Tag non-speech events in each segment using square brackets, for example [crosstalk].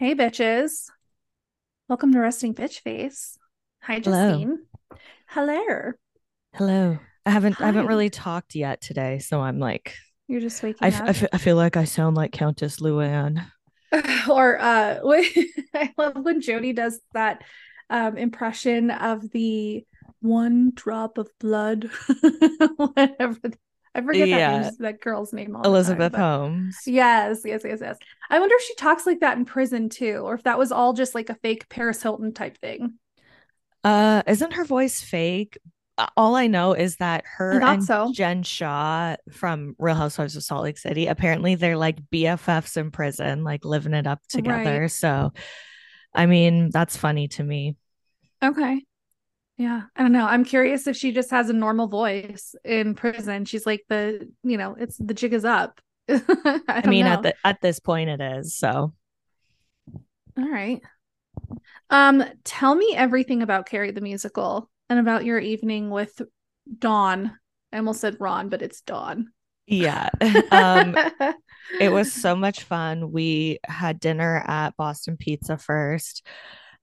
Hey, bitches. Welcome to Resting Bitch Face. Hi. Justine. Hello. Hello. Hello. I haven't I haven't really talked yet today, so I'm like You're just I, waking I, up. f- I feel like I sound like Countess Luann. [laughs] Or uh [laughs] I love when Jody does that um impression of the one drop of blood. [laughs] Whatever. I forget that Yeah, name's that girl's name all the time, Elizabeth Holmes. yes, yes, yes, yes. I wonder if she talks like that in prison too, or if that was all just like a fake Paris Hilton type thing. Uh, isn't her voice fake? All I know is that her and so. Jen Shah from Real Housewives of Salt Lake City, apparently they're like BFFs in prison, like living it up Right. together. So, I mean, that's funny to me. Okay. Yeah, I don't know. I'm curious if she just has a normal voice in prison. She's like the, you know, it's the jig is up. [laughs] I I mean, at the at this point it is. So, All right. Um, tell me everything about Carrie the musical and about your evening with Dawn. I almost said Ron, but it's Dawn. yeah. [laughs] Um It was [laughs] so much fun. We had dinner at Boston Pizza first,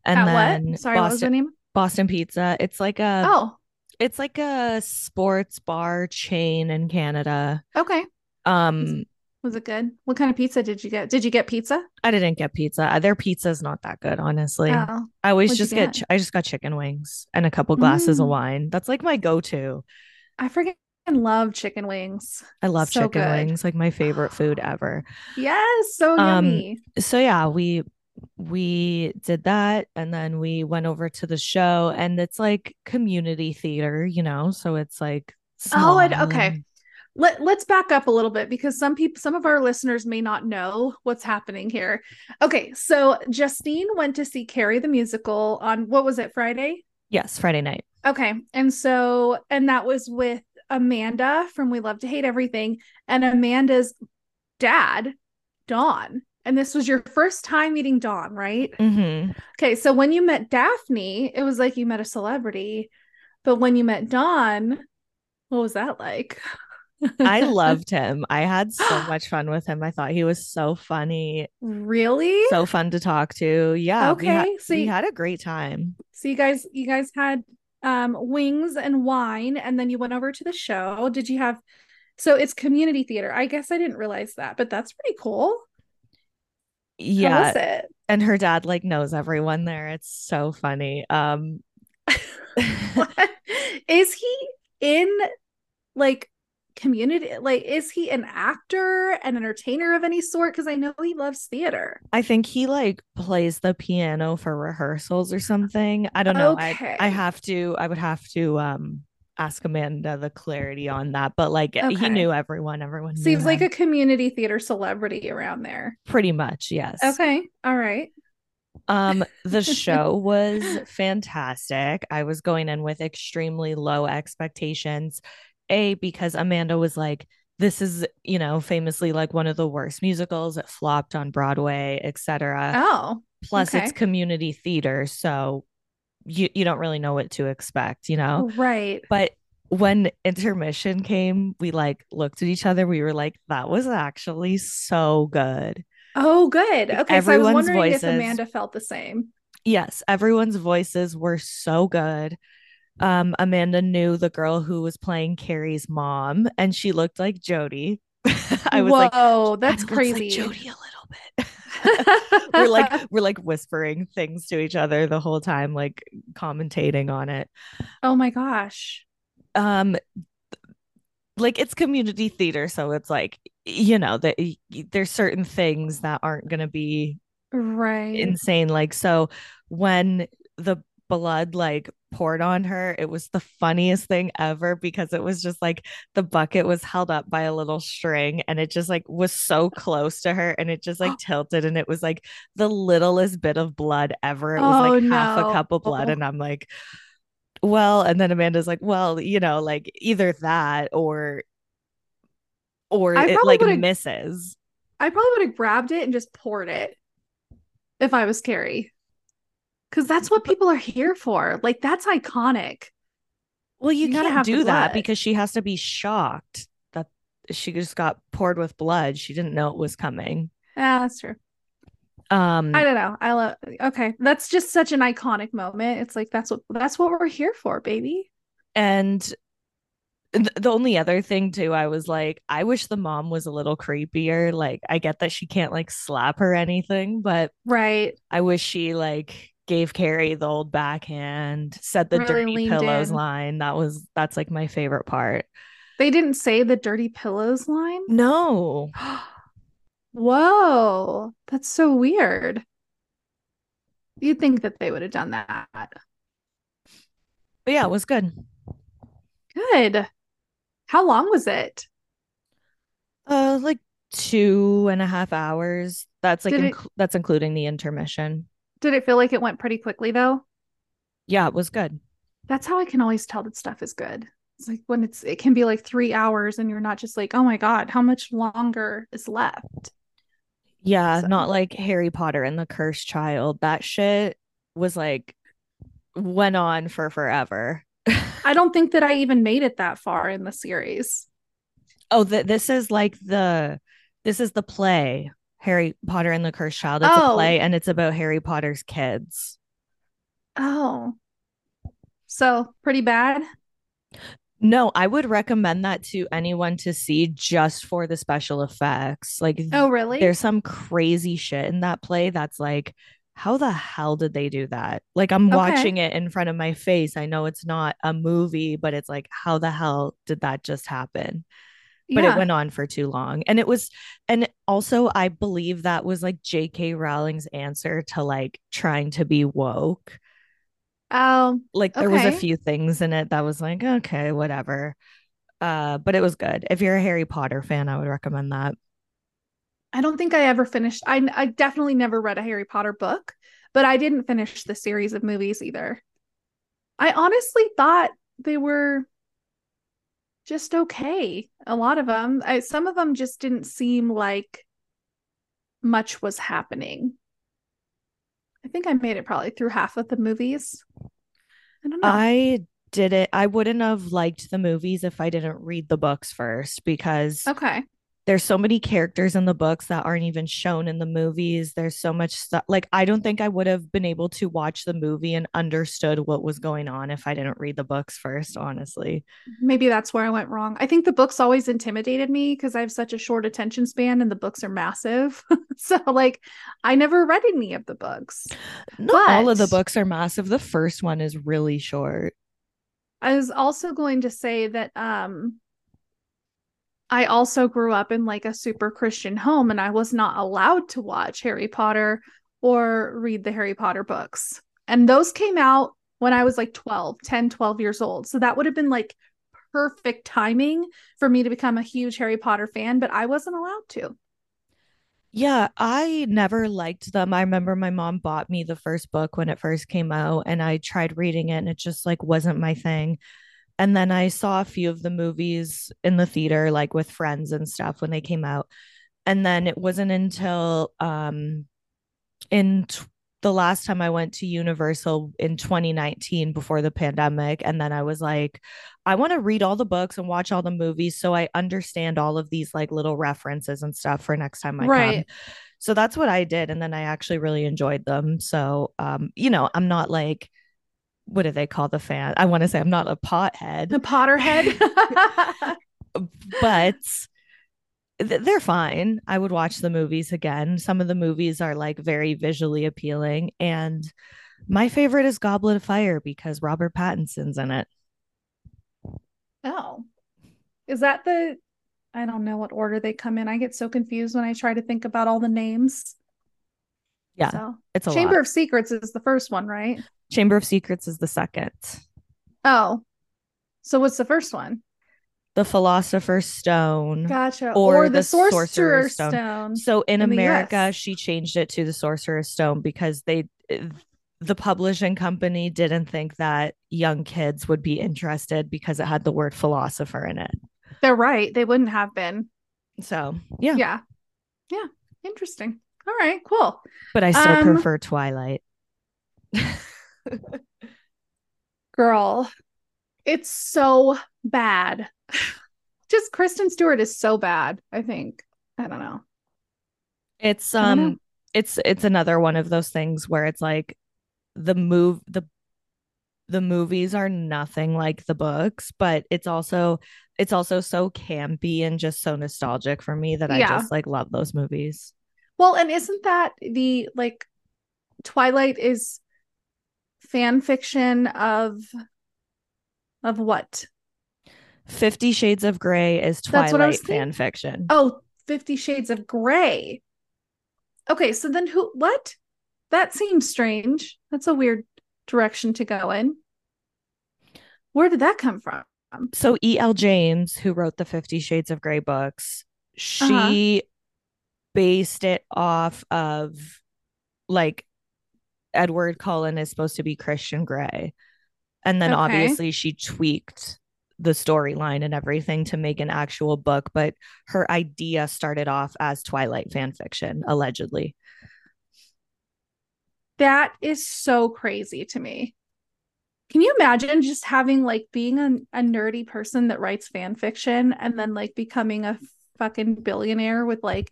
and At what? then Sorry, what was Boston the name? Boston Pizza. It's like a Oh, it's like a sports bar chain in Canada. okay. Um, was it good? What kind of pizza did you get? Did you get pizza? I didn't get pizza. Uh, Their pizza's not that good, honestly. Oh, I always what'd just get get? I just got chicken wings and a couple glasses of Mm, wine. That's like my go-to. I freaking love chicken wings. I love So chicken good. wings, like my favorite food ever. Yes, so Um, yummy. so yeah, we we did that and then we went over to the show and it's like community theater, you know, so it's like Oh, and okay. Let let's back up a little bit because some people some of our listeners may not know what's happening here. Okay, so Justine went to see Carrie the musical on what was it, Friday? yes, Friday night. Okay. And so and that was with Amanda from We Love to Hate Everything and Amanda's dad, Dawn. And this was your first time meeting Dawn, right? hmm Okay, so when you met Daphne, it was like you met a celebrity. But when you met Dawn, what was that like? [laughs] I loved [laughs] him. I had so [gasps] much fun with him. I thought he was so funny, really? so fun to talk to. Yeah, we had Okay. So we you, had a great time. so you guys you guys had um wings and wine and then you went over to the show. Did you have so it's community theater. I guess I didn't realize that, but that's pretty cool. Yeah, and her dad like knows everyone there. It's so funny. Um [laughs] [laughs] is he in like community like is he an actor, an entertainer of any sort? Because I know he loves theater. I think he like plays the piano for rehearsals or something. I don't know. I I have to I would have to um ask Amanda the clarity on that, but like he knew everyone, everyone knew Seems like a community theater celebrity around there. Pretty much, yes. Okay. All right. Um the show [laughs] was fantastic. I was going in with extremely low expectations. A because Amanda was like this is, you know, famously like one of the worst musicals. It flopped on Broadway, etc. Oh, Plus it's community theater, so you you don't really know what to expect, you know? Right. But when intermission came, we like looked at each other. We were like, that was actually so good. Oh, good. Like Okay. So I was everyone's wondering if voices, Amanda felt the same. yes, everyone's voices were so good. Um, Amanda knew the girl who was playing Carrie's mom, and she looked like Jodie. [laughs] I was like, Whoa, kind that's looks like crazy. Jodie a little bit. [laughs] [laughs] we're like [laughs] we're like whispering things to each other the whole time, like commentating on it. oh my gosh. Um, like it's community theater, so it's like you know that there's certain things that aren't going to be Right. insane. Like so, when the blood like poured on her, it was the funniest thing ever because it was just like the bucket was held up by a little string and it just like was so close to her and it just like [gasps] tilted and it was like the littlest bit of blood ever. It was like Oh half a cup of blood and I'm like, well, and then Amanda's like, well, you know, like either that or or I it like misses. I probably would have grabbed it and just poured it if I was Carrie. Because that's what people are here for. Like that's iconic. well, you You can't do that because she has to be shocked that she just got poured with blood. She didn't know it was coming. Yeah, that's true. Um, I don't know. I love. Okay, that's just such an iconic moment. It's like that's what that's what we're here for, baby. and th- the only other thing too, I was like, I wish the mom was a little creepier. Like, I get that she can't like slap her or anything, but Right. I wish she like gave Carrie the old backhand, said the Really dirty pillows in. line. That was that's like my favorite part. They didn't say the dirty pillows line. No. [gasps] Whoa, that's so weird. You'd think that they would have done that. But yeah, it was good. Good. How long was it? Uh like two and a half hours. That's like Did it- that's including the intermission. Did it feel like it went pretty quickly though? Yeah, it was good. That's how I can always tell that stuff is good. It's like when it's it can be like three hours and you're not just like, oh my God, how much longer is left? Yeah, So- not like Harry Potter and the Cursed Child. That shit was like went on for forever. I don't think that I [laughs] even made it that far in the series. Oh, th- this is like the this is the play Harry Potter and the Cursed Child. It's Oh. a play and it's about Harry Potter's kids. Oh. So pretty bad. No, I would recommend that to anyone to see just for the special effects. Like Oh, really? there's some crazy shit in that play that's like how the hell did they do that? Like I'm Okay. watching it in front of my face. I know it's not a movie, but it's like how the hell did that just happen? But yeah. it went on for too long. And it was and also I believe that was like JK Rowling's answer to like trying to be woke. Oh, Like there was a few things in it that was like okay, whatever. Uh but it was good. If you're a Harry Potter fan, I would recommend that. I don't think I ever finished. I I definitely never read a Harry Potter book, but I didn't finish the series of movies either. I honestly thought they were just okay. A lot of them, I, some of them just didn't seem like much was happening. I think I made it probably through half of the movies. I don't know. I did it. I wouldn't have liked the movies if I didn't read the books first because okay. There's so many characters in the books that aren't even shown in the movies. There's so much stuff. Like, I don't think I would have been able to watch the movie and understood what was going on if I didn't read the books first, honestly. Maybe that's where I went wrong. I think the books always intimidated me because I have such a short attention span and the books are massive. [laughs] so, like, I never read any of the books. Not all of the books are massive. The first one is really short. I was also going to say that um I also grew up in like a super Christian home and I was not allowed to watch Harry Potter or read the Harry Potter books. And those came out when I was like 12, 10, 12 years old. So that would have been like perfect timing for me to become a huge Harry Potter fan, but I wasn't allowed to. Yeah, I never liked them. I remember my mom bought me the first book when it first came out, and I tried reading it, and it just like wasn't my thing. And then I saw a few of the movies in the theater, like with friends and stuff when they came out. And then it wasn't until um in t- the last time I went to Universal in 2019 before the pandemic, and then I was like, I want to read all the books and watch all the movies so I understand all of these like little references and stuff for next time I come. Right. So that's what I did. And then I actually really enjoyed them. So, um, you know, I'm not like, what do they call the fan? I want to say I'm not a The pothead, Potterhead. [laughs] but they're fine. I would watch the movies again. Some of the movies are like very visually appealing. And my favorite is Goblet of Fire because Robert Pattinson's in it. oh. Is that the I don't know what order they come in. I get so confused when I try to think about all the names. Yeah, So it's a Chamber lot. of Secrets is the first one, right? Chamber of Secrets is the second. Oh. So what's the first one? The Philosopher's Stone. Gotcha. Or Or, the, the Sorcerer's, Sorcerer's Stone. Stone. So in, in America, US. she changed it to the Sorcerer's Stone because they the publishing company didn't think that young kids would be interested because it had the word philosopher in it. They're right. They wouldn't have been. So yeah, Yeah. Yeah. Interesting. All right, cool. but I still Um, prefer Twilight. [laughs] Girl, it's so bad. [laughs] Just Kristen Stewart is so bad, I think. I don't know. It's I don't know. um it's it's another one of those things where it's like the move the the movies are nothing like the books, but it's also it's also so campy and just so nostalgic for me that yeah. I just like love those movies. Well, and isn't that the like Twilight is fan fiction of of what? Fifty Shades of Grey is Twilight fan fiction. Oh, Fifty Shades of Grey. Okay, so then who what? That seems strange. That's a weird direction to go in. Where did that come from? So E.L. James, who wrote the Fifty Shades of Grey books, she uh-huh. based it off of like Edward Cullen is supposed to be Christian Grey. And then okay. obviously she tweaked the storyline and everything to make an actual book, but her idea started off as Twilight fan fiction, allegedly. That is so crazy to me. Can you imagine just having like being a, a nerdy person that writes fan fiction and then like becoming a fucking billionaire with like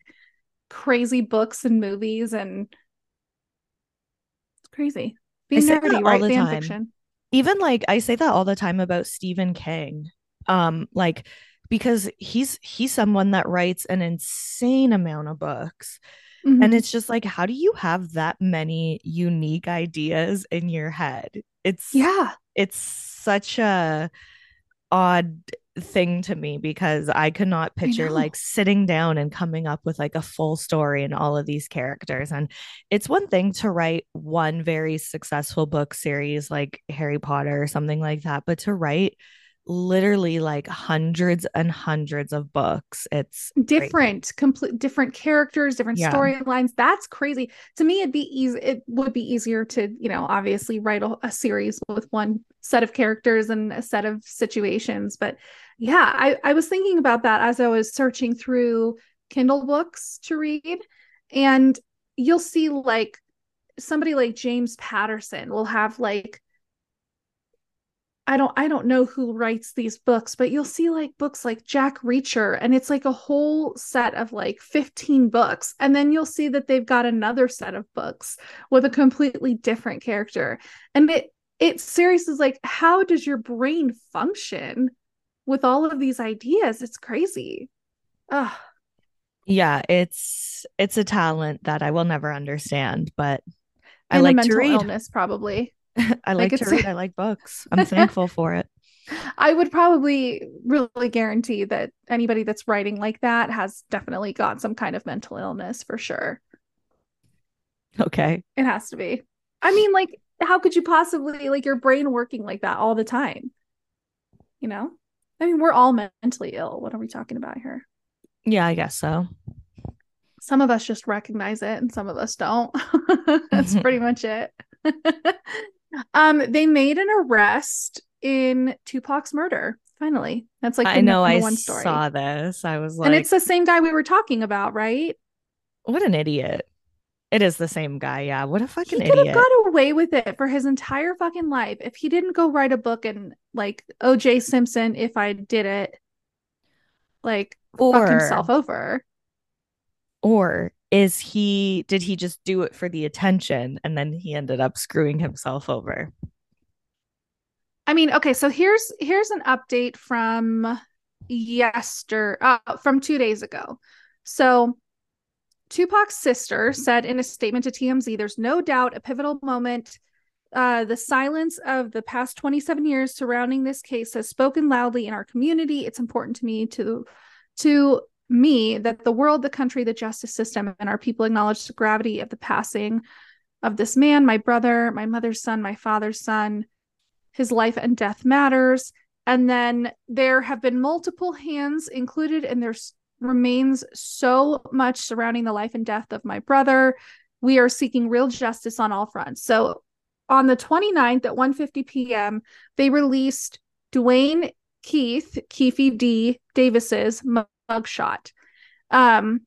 crazy books and movies and crazy. Being nerdy, right? Fan time. fiction. Even like I say that all the time about Stephen King. Um, like because he's he's someone that writes an insane amount of books Mm-hmm. And it's just like, how do you have that many unique ideas in your head? It's yeah, it's such a odd thing to me because I could not picture like sitting down and coming up with like a full story and all of these characters. And it's one thing to write one very successful book series like Harry Potter or something like that, but to write literally like hundreds and hundreds of books. It's different, complete different characters, different yeah. storylines. That's crazy. To me, it'd be easy. It would be easier to, you know, obviously write a, a, series with one set of characters and a set of situations. But yeah, I, I was thinking about that as I was searching through Kindle books to read. And you'll see like somebody like James Patterson will have like I don't I don't know who writes these books, but you'll see like books like Jack Reacher and it's like a whole set of like 15 books and then you'll see that they've got another set of books with a completely different character. And it it seriously is like how does your brain function with all of these ideas? It's crazy. Ugh. Yeah, it's it's a talent that I will never understand, but I like to read. illness probably. [laughs] I like, like to read. I like books. I'm [laughs] thankful for it. I would probably really guarantee that anybody that's writing like that has definitely got some kind of mental illness for sure. Okay. It has to be. I mean, like, how could you possibly like your brain working like that all the time? You know? I mean, we're all mentally ill. What are we talking about here? Yeah, I guess so. Some of us just recognize it and some of us don't. [laughs] That's pretty much it. Um, they made an arrest in Tupac's murder. Finally, that's like I know I one story. saw this. I was like, and it's the same guy we were talking about, right? What an idiot! It is the same guy. Yeah, what a fucking he could idiot. have got away with it for his entire fucking life if he didn't go write a book and like O.J. Simpson. If I did it, like or, fuck himself over. Or is he did he just do it for the attention and then he ended up screwing himself over? I mean okay so here's here's an update from yesterday uh, from two days ago. So tupac's sister said in a statement to tmz there's no doubt a pivotal moment uh, the silence of the past 27 years surrounding this case has spoken loudly in our community. It's important to me to to me that the world, the country, the justice system, and our people acknowledge the gravity of the passing of this man, my brother, my mother's son, my father's son. His life and death matters. And then there have been multiple hands included, and there's remains so much surrounding the life and death of my brother. We are seeking real justice on all fronts. So on the 29th at 1:50 p.m., they released Duane Keith, Keefe D. Davis's mugshot. Um,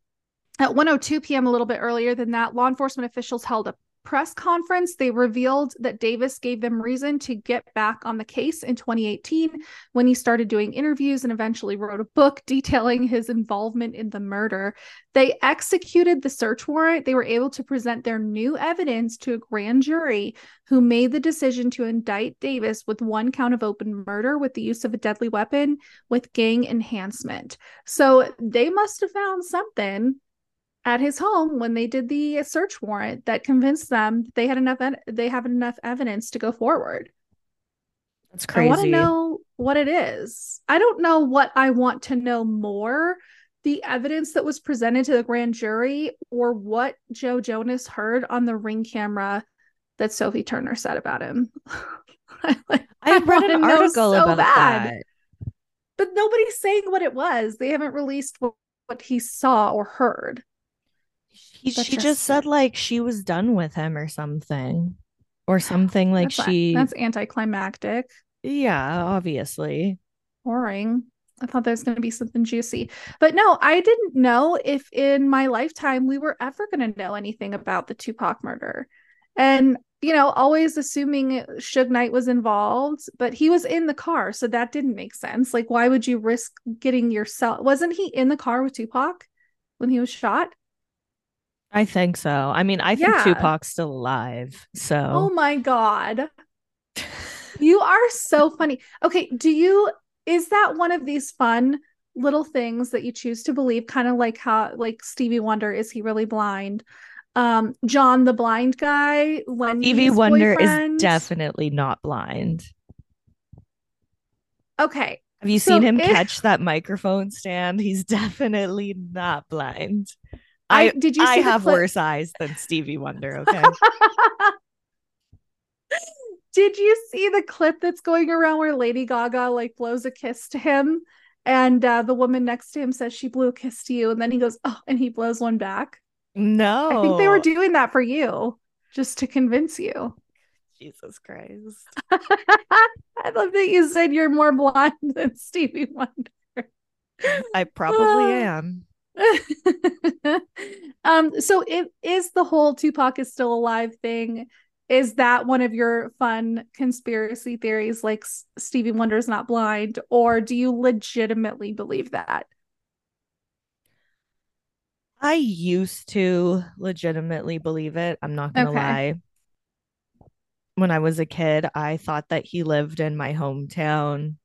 at 1:02 p.m., a little bit earlier than that, law enforcement officials held a press conference, they revealed that Davis gave them reason to get back on the case in 2018 when he started doing interviews and eventually wrote a book detailing his involvement in the murder. They executed the search warrant. They were able to present their new evidence to a grand jury who made the decision to indict Davis with one count of open murder with the use of a deadly weapon with gang enhancement. So they must have found something at his home when they did the search warrant that convinced them they had enough they have enough evidence to go forward. That's crazy. I want to know what it is. I don't know what I want to know more the evidence that was presented to the grand jury or what Joe Jonas heard on the ring camera that Sophie Turner said about him. [laughs] I, like, I read an article so about bad. that. But nobody's saying what it was. They haven't released what, what he saw or heard. He, she just, said like she was done with him or something, or something like that's she. That's anticlimactic. Yeah, obviously. Boring. I thought there was going to be something juicy. But no, I didn't know if in my lifetime we were ever going to know anything about the Tupac murder. And, you know, always assuming Suge Knight was involved, but he was in the car. So that didn't make sense. Like, why would you risk getting yourself? Wasn't he in the car with Tupac when he was shot? I think so. I mean, I think yeah. Tupac's still alive. So, oh my God. [laughs] you are so funny. Okay. Do you, is that one of these fun little things that you choose to believe? Kind of like how, like Stevie Wonder, is he really blind? Um, John the blind guy, when Stevie Wonder boyfriend. is definitely not blind. Okay. Have you so seen him if... catch that microphone stand? He's definitely not blind. I, did you I have worse eyes than Stevie Wonder, [laughs] okay? did you see the clip that's going around where Lady Gaga like blows a kiss to him and uh, the woman next to him says she blew a kiss to you and then he goes, "Oh," and he blows one back? No. I think they were doing that for you just to convince you. Jesus Christ. [laughs] I love that you said you're more [laughs] blind than Stevie Wonder. I probably am. [laughs] um, so it is the whole Tupac is still alive thing. Is that one of your fun conspiracy theories, like Stevie Wonder's not blind, or do you legitimately believe that? I used to legitimately believe it. I'm not gonna okay. lie. When I was a kid, I thought that he lived in my hometown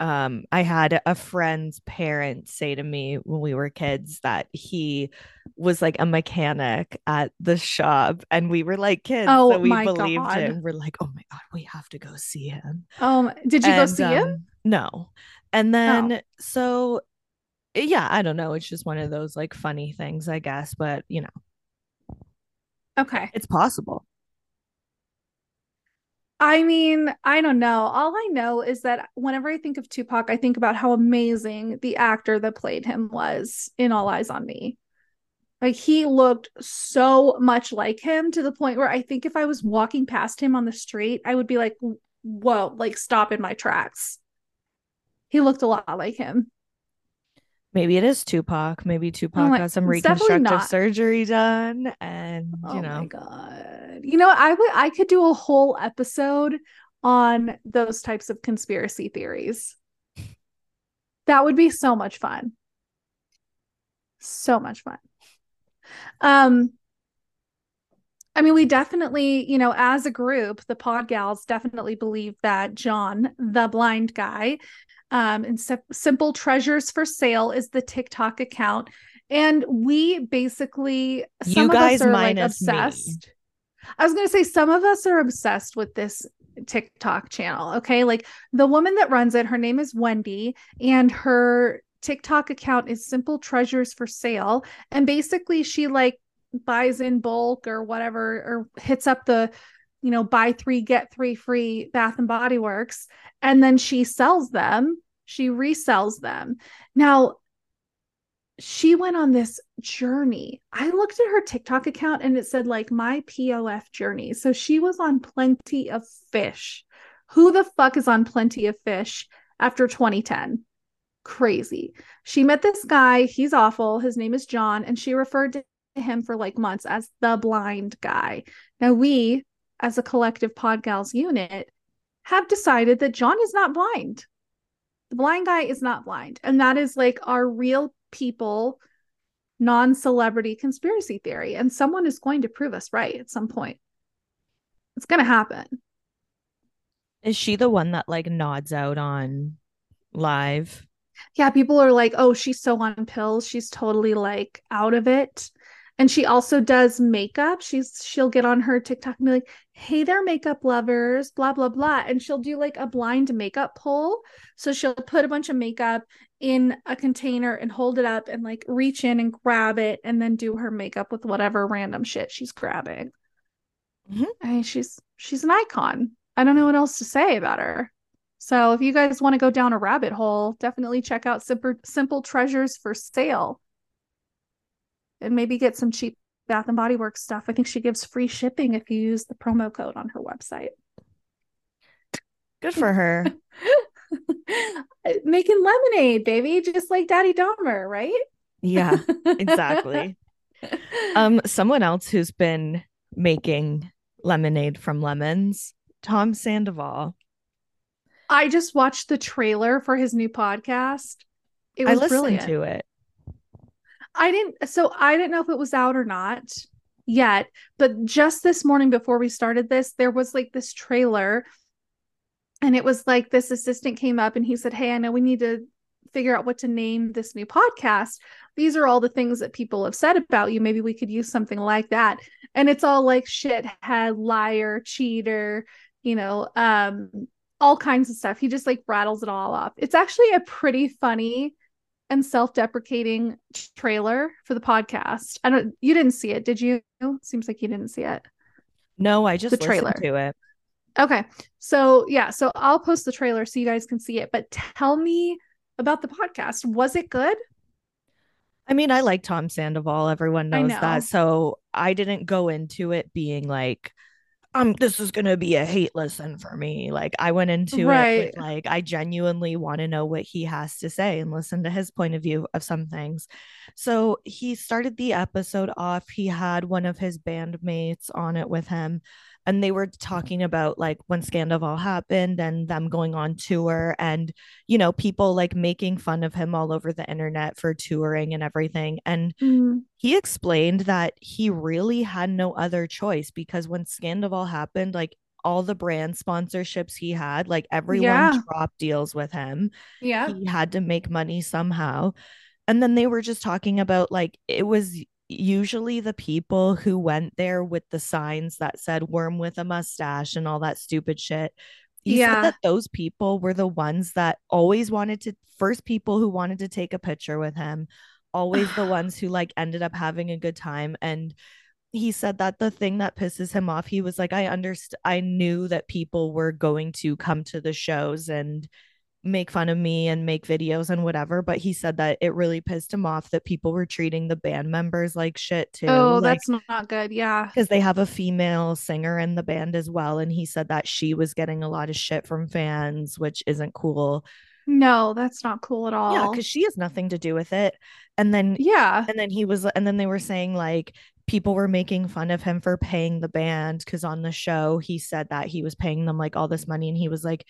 um, I had a friend's parents say to me when we were kids that he was like a mechanic at the shop, and we were like kids, oh, so we believed God. him. We're like, oh my God, we have to go see him. Um, did you and, go see um, him? No. And then oh. so yeah, I don't know. It's just one of those like funny things, I guess, but you know. Okay. It's possible. I mean, I don't know. All I know is that whenever I think of Tupac, I think about how amazing the actor that played him was in All Eyez on Me. Like he looked so much like him to the point where I think if I was walking past him on the street, I would be like, whoa, like stop in my tracks. He looked a lot like him. Maybe it is Tupac. Maybe Tupac oh got some reconstructive surgery done, and you oh know. my god! You know, I would I could do a whole episode on those types of conspiracy theories. That would be so much fun. So much fun. Um, I mean, we definitely, you know, as a group, the Pod Gals definitely believe that John, the blind guy, um, and Simple Treasures for Sale is the TikTok account. And we basically, some you guys of us are like obsessed. Me. I was going to say, some of us are obsessed with this TikTok channel. Okay. Like the woman that runs it, her name is Wendy, and her TikTok account is Simple Treasures for Sale. And basically, she like buys in bulk or whatever, or hits up the you know, buy three, get three free Bath and Body Works. And then she sells them, she resells them. Now, she went on this journey. I looked at her TikTok account and it said, like, my POF journey. So she was on plenty of fish. Who the fuck is on plenty of fish after 2010? Crazy. She met this guy. He's awful. His name is John. And she referred to him for like months as the blind guy. Now, we, as a collective Podgals unit, have decided that John is not blind. The blind guy is not blind. And that is like our real people, non celebrity conspiracy theory. And someone is going to prove us right at some point. It's going to happen. Is she the one that like nods out on live? Yeah, people are like, oh, she's so on pills. She's totally like out of it. And she also does makeup. She's she'll get on her TikTok and be like, hey there, makeup lovers, blah, blah, blah. And she'll do like a blind makeup pull. So she'll put a bunch of makeup in a container and hold it up and like reach in and grab it and then do her makeup with whatever random shit she's grabbing. Mm-hmm. I mean, she's she's an icon. I don't know what else to say about her. So if you guys want to go down a rabbit hole, definitely check out Simple, Simple Treasures for sale. And maybe get some cheap Bath and Body Works stuff. I think she gives free shipping if you use the promo code on her website. Good for her. [laughs] Making lemonade, baby, just like Daddy Dahmer, right? Yeah, [laughs] exactly. um, someone else who's been making lemonade from lemons, Tom Sandoval. I just watched the trailer for his new podcast. It was I listened brilliant. to it. I didn't so I didn't know if it was out or not yet, but just this morning before we started this, there was like this trailer and it was like this assistant came up and he said, "Hey, I know we need to figure out what to name this new podcast. These are all the things that people have said about you. Maybe we could use something like that." And it's all like shithead, liar, cheater, you know, um all kinds of stuff. He just like rattles it all off. It's actually a pretty funny and self-deprecating trailer for the podcast. I don't you didn't see it, did you? Seems like you didn't see it. No, I just the trailer to it. Okay. So, yeah, so I'll post the trailer so you guys can see it, but tell me about the podcast. Was it good? I mean, I like Tom Sandoval. Everyone knows know. that. So, I didn't go into it being like um this is gonna be a hate listen for me. Like i went into right. it with, like i genuinely want to know what he has to say and listen to his point of view of some things. So he started the episode off he had one of his bandmates on it with him and they were talking about like when Scandoval happened and them going on tour and you know people like making fun of him all over the internet for touring and everything and mm. he explained that he really had no other choice because when Scandoval happened like all the brand sponsorships he had like everyone yeah. dropped deals with him yeah he had to make money somehow and then they were just talking about like it was usually the people who went there with the signs that said worm with a mustache and all that stupid shit he yeah. said that those people were the ones that always wanted to first people who wanted to take a picture with him always the [sighs] ones who like ended up having a good time and he said that the thing that pisses him off he was like i understand i knew that people were going to come to the shows and make fun of me and make videos and whatever but he said that it really pissed him off that people were treating the band members like shit too oh like, that's not good yeah. because they have a female singer in the band as well and he said that she was getting a lot of shit from fans which isn't cool. No that's not cool at all. yeah because she has nothing to do with it. And then yeah. and then he was and then they were saying like people were making fun of him for paying the band because on the show he said that he was paying them like all this money and he was like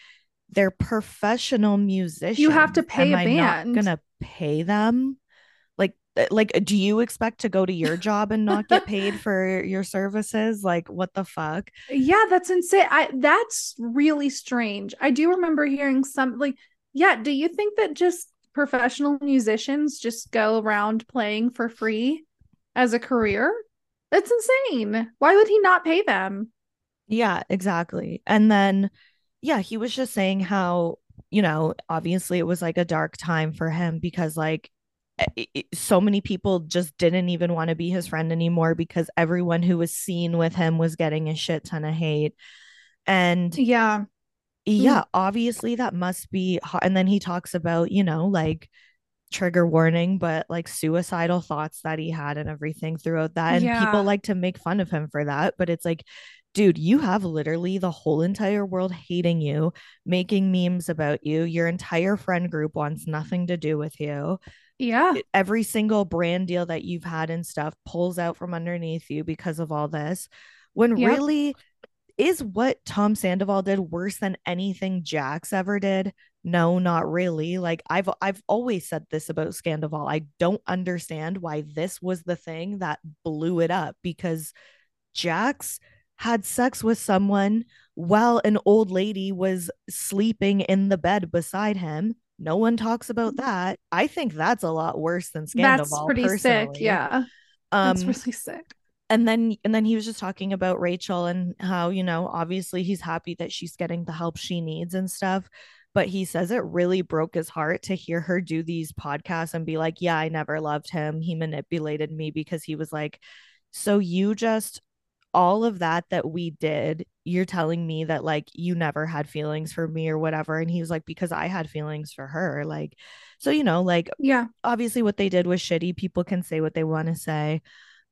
they're professional musicians. You have to pay Am a band. Not gonna pay them. Like, uh, like, do you expect to go to your [laughs] job and not get paid for your services? Like, what the fuck? Yeah, that's insane. I that's really strange. I do remember hearing some like, yeah. Do you think that just professional musicians just go around playing for free as a career? That's insane. Why would he not pay them? Yeah, exactly. And then yeah, he was just saying how, you know, obviously it was like a dark time for him because like it, it, so many people just didn't even want to be his friend anymore because everyone who was seen with him was getting a shit ton of hate. And yeah. Yeah, mm. obviously that must be hard. And then he talks about, you know, like trigger warning, but like suicidal thoughts that he had and everything throughout that. And yeah. people like to make fun of him for that. But it's like dude, you have literally the whole entire world hating you, making memes about you. Your entire friend group wants nothing to do with you. Yeah. every single brand deal that you've had and stuff pulls out from underneath you because of all this. When Yep. really is what Tom Sandoval did worse than anything Jax ever did? No, not really. Like I've I've always said this about Scandoval. I don't understand why this was the thing that blew it up because Jax had sex with someone while an old lady was sleeping in the bed beside him. No one talks about that. I think that's a lot worse than Scandoval. That's pretty sick. Yeah. Um, That's really sick. and then and then he was just talking about Rachel and how, you know, obviously he's happy that she's getting the help she needs and stuff. But he says it really broke his heart to hear her do these podcasts and be like, Yeah, I never loved him. He manipulated me because he was like, So you just all of that that we did, you're telling me that like you never had feelings for me or whatever. And he was like, Because I had feelings for her. Like, so you know, like Yeah. obviously what they did was shitty. People can say what they want to say.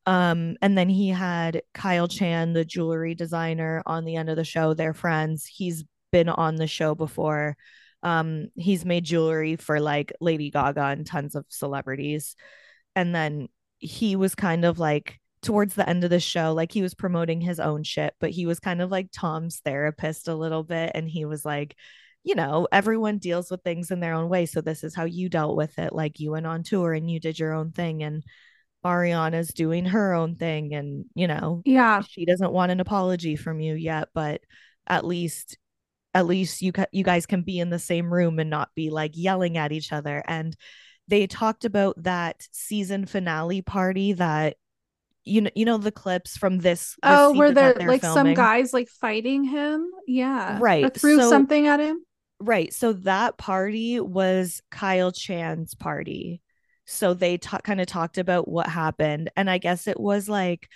Um, and then he had Kyle Chan, the jewelry designer, on the end of the show. They're friends. He's been on the show before. Um, he's made jewelry for like Lady Gaga and tons of celebrities. And then he was kind of like towards the end of the show, like he was promoting his own shit, but he was kind of like Tom's therapist a little bit. And he was like, you know, everyone deals with things in their own way. So this is how you dealt with it. Like you went on tour and you did your own thing. And Ariana's doing her own thing. And, you know, Yeah. she doesn't want an apology from you yet, but at least at least you ca- you guys can be in the same room and not be like yelling at each other and they talked about that season finale party that you know you know the clips from this, Oh, where they're like some guys like fighting him. Yeah. Or Right, threw so- something at him. Right. So that party was Kyle Chan's party. So they ta- kind of talked about what happened. And I guess it was like,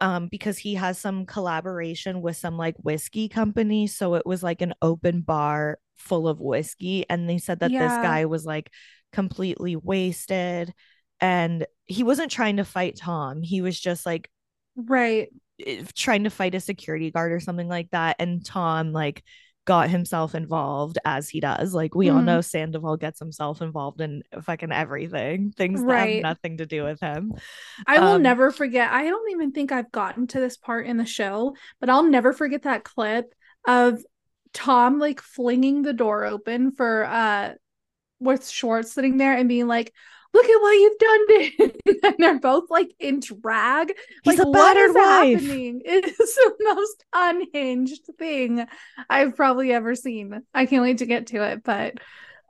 um, because he has some collaboration with some like whiskey company. So it was like an open bar full of whiskey. And they said that this guy was like completely wasted. And he wasn't trying to fight Tom. He was just like Right. eh, trying to fight a security guard or something like that and tom like got himself involved as he does like we all Mhm. know sandoval gets himself involved in fucking everything things that have nothing to do with him I will Um, never forget. I don't even think I've gotten to this part in the show, but I'll never forget that clip of Tom like flinging the door open for uh with Schwartz sitting there and being like, "Look at what you've done!" to-" [laughs] and they're both like in drag. He's like, a what battered is wife. happening? [laughs] It is the most unhinged thing I've probably ever seen. I can't wait to get to it, but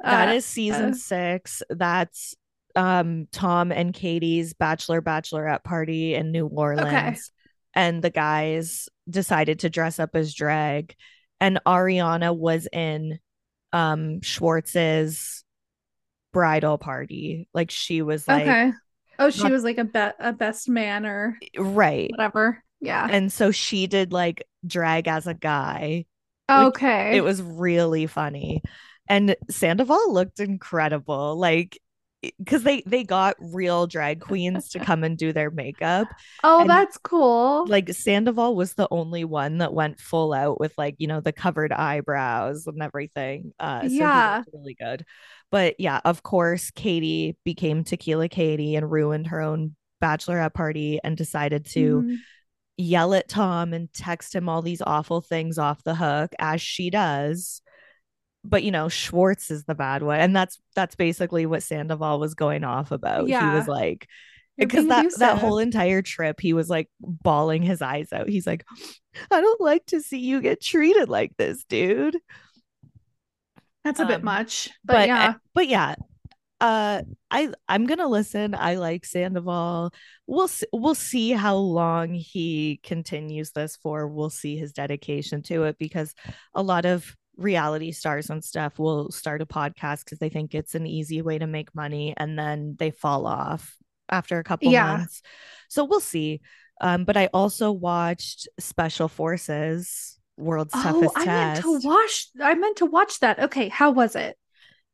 That uh, is season uh, six that's um tom and katie's bachelor bachelorette party in new orleans and the guys decided to dress up as drag and ariana was in um schwartz's bridal party like she was like okay. Oh, she was like a be- a best man or right whatever. Yeah. and so she did like drag as a guy Okay. it was really funny and sandoval looked incredible like because they they got real drag queens to come and do their makeup oh, and, that's cool. like sandoval was the only one that went full out with like you know the covered eyebrows and everything uh so Yeah. really good but yeah of course katie became tequila katie and ruined her own bachelorette party and decided to Mhm. yell at Tom and text him all these awful things off the hook as she does. But you know, Schwartz is the bad one. And that's that's basically what Sandoval was going off about. He was like because that that whole entire trip he was like bawling his eyes out. He's like, I don't like to see you get treated like this, dude. That's a bit um, much, but, But yeah. but yeah. Uh I I'm gonna listen. I like Sandoval. We'll see, we'll see how long he continues this for. We'll see his dedication to it because a lot of reality stars and stuff will start a podcast because they think it's an easy way to make money and then they fall off after a couple Yeah. months. So we'll see. Um, but I also watched Special Forces World's Oh, Toughest I meant to watch. I meant to watch that. Okay, how was it?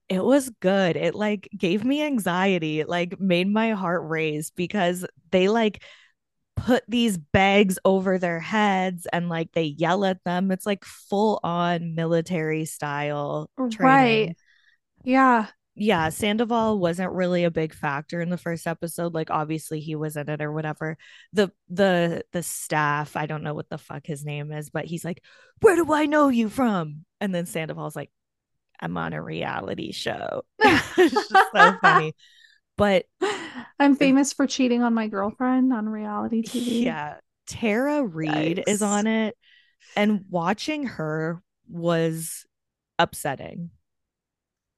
it was good. It like gave me anxiety. It like made my heart race because they like put these bags over their heads and like they yell at them. It's like full on military style training. Right. Yeah. yeah, Sandoval wasn't really a big factor in the first episode. Like obviously he was in it or whatever. The the the staff, I don't know what the fuck his name is, but he's like, "Where do I know you from?" And then Sandoval's like, "I'm on a reality show." [laughs] it's just so funny. [laughs] But [gasps] I'm famous for cheating on my girlfriend on reality TV. Yeah. Tara Reid Yikes. is on it and watching her was upsetting.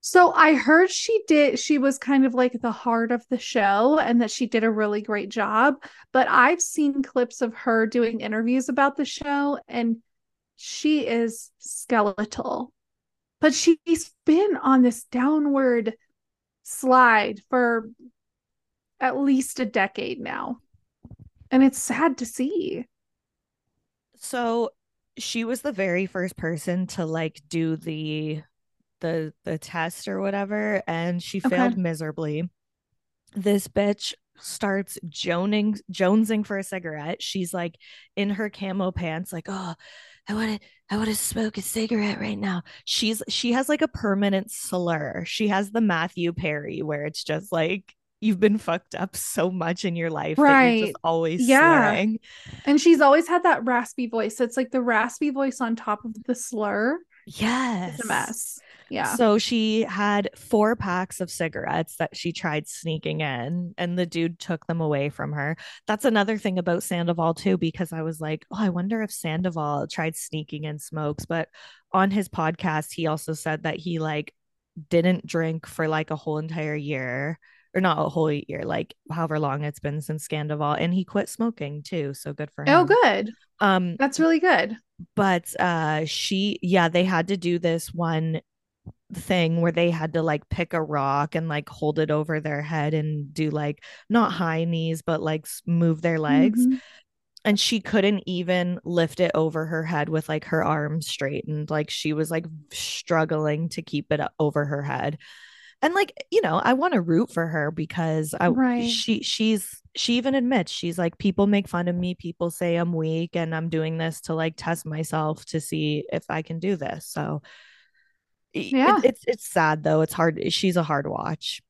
So I heard she did, she was kind of like the heart of the show and that she did a really great job. But I've seen clips of her doing interviews about the show and she is skeletal. But she's been on this downward slide for at least a decade now. And it's sad to see. So she was the very first person to like do the the the test or whatever and she failed miserably this bitch starts joning jonesing for a cigarette she's like in her camo pants like oh i want to i want to smoke a cigarette right now she's she has like a permanent slur she has the matthew perry where it's just like you've been fucked up so much in your life right. that you're just always yeah. slurring. And she's always had that raspy voice. It's like the raspy voice on top of the slur. Yes. It's a mess. Yeah. So she had four packs of cigarettes that she tried sneaking in, and the dude took them away from her. That's another thing about Sandoval, too, because I was like, oh, I wonder if Sandoval tried sneaking in smokes. But on his podcast, he also said that he like didn't drink for like a whole entire year or not a whole year, like however long it's been since Scandoval, and he quit smoking too. So good for oh, him. Oh, good. Um, that's really good. But uh, she, yeah, they had to do this one thing where they had to like pick a rock and like hold it over their head and do like not high knees, but like move their legs. Mm-hmm. And she couldn't even lift it over her head with like her arms straightened. Like she was like struggling to keep it over her head and like you know i want to root for her because i right. she she's she even admits she's like people make fun of me people say i'm weak and i'm doing this to like test myself to see if i can do this so yeah it, it's it's sad though it's hard she's a hard watch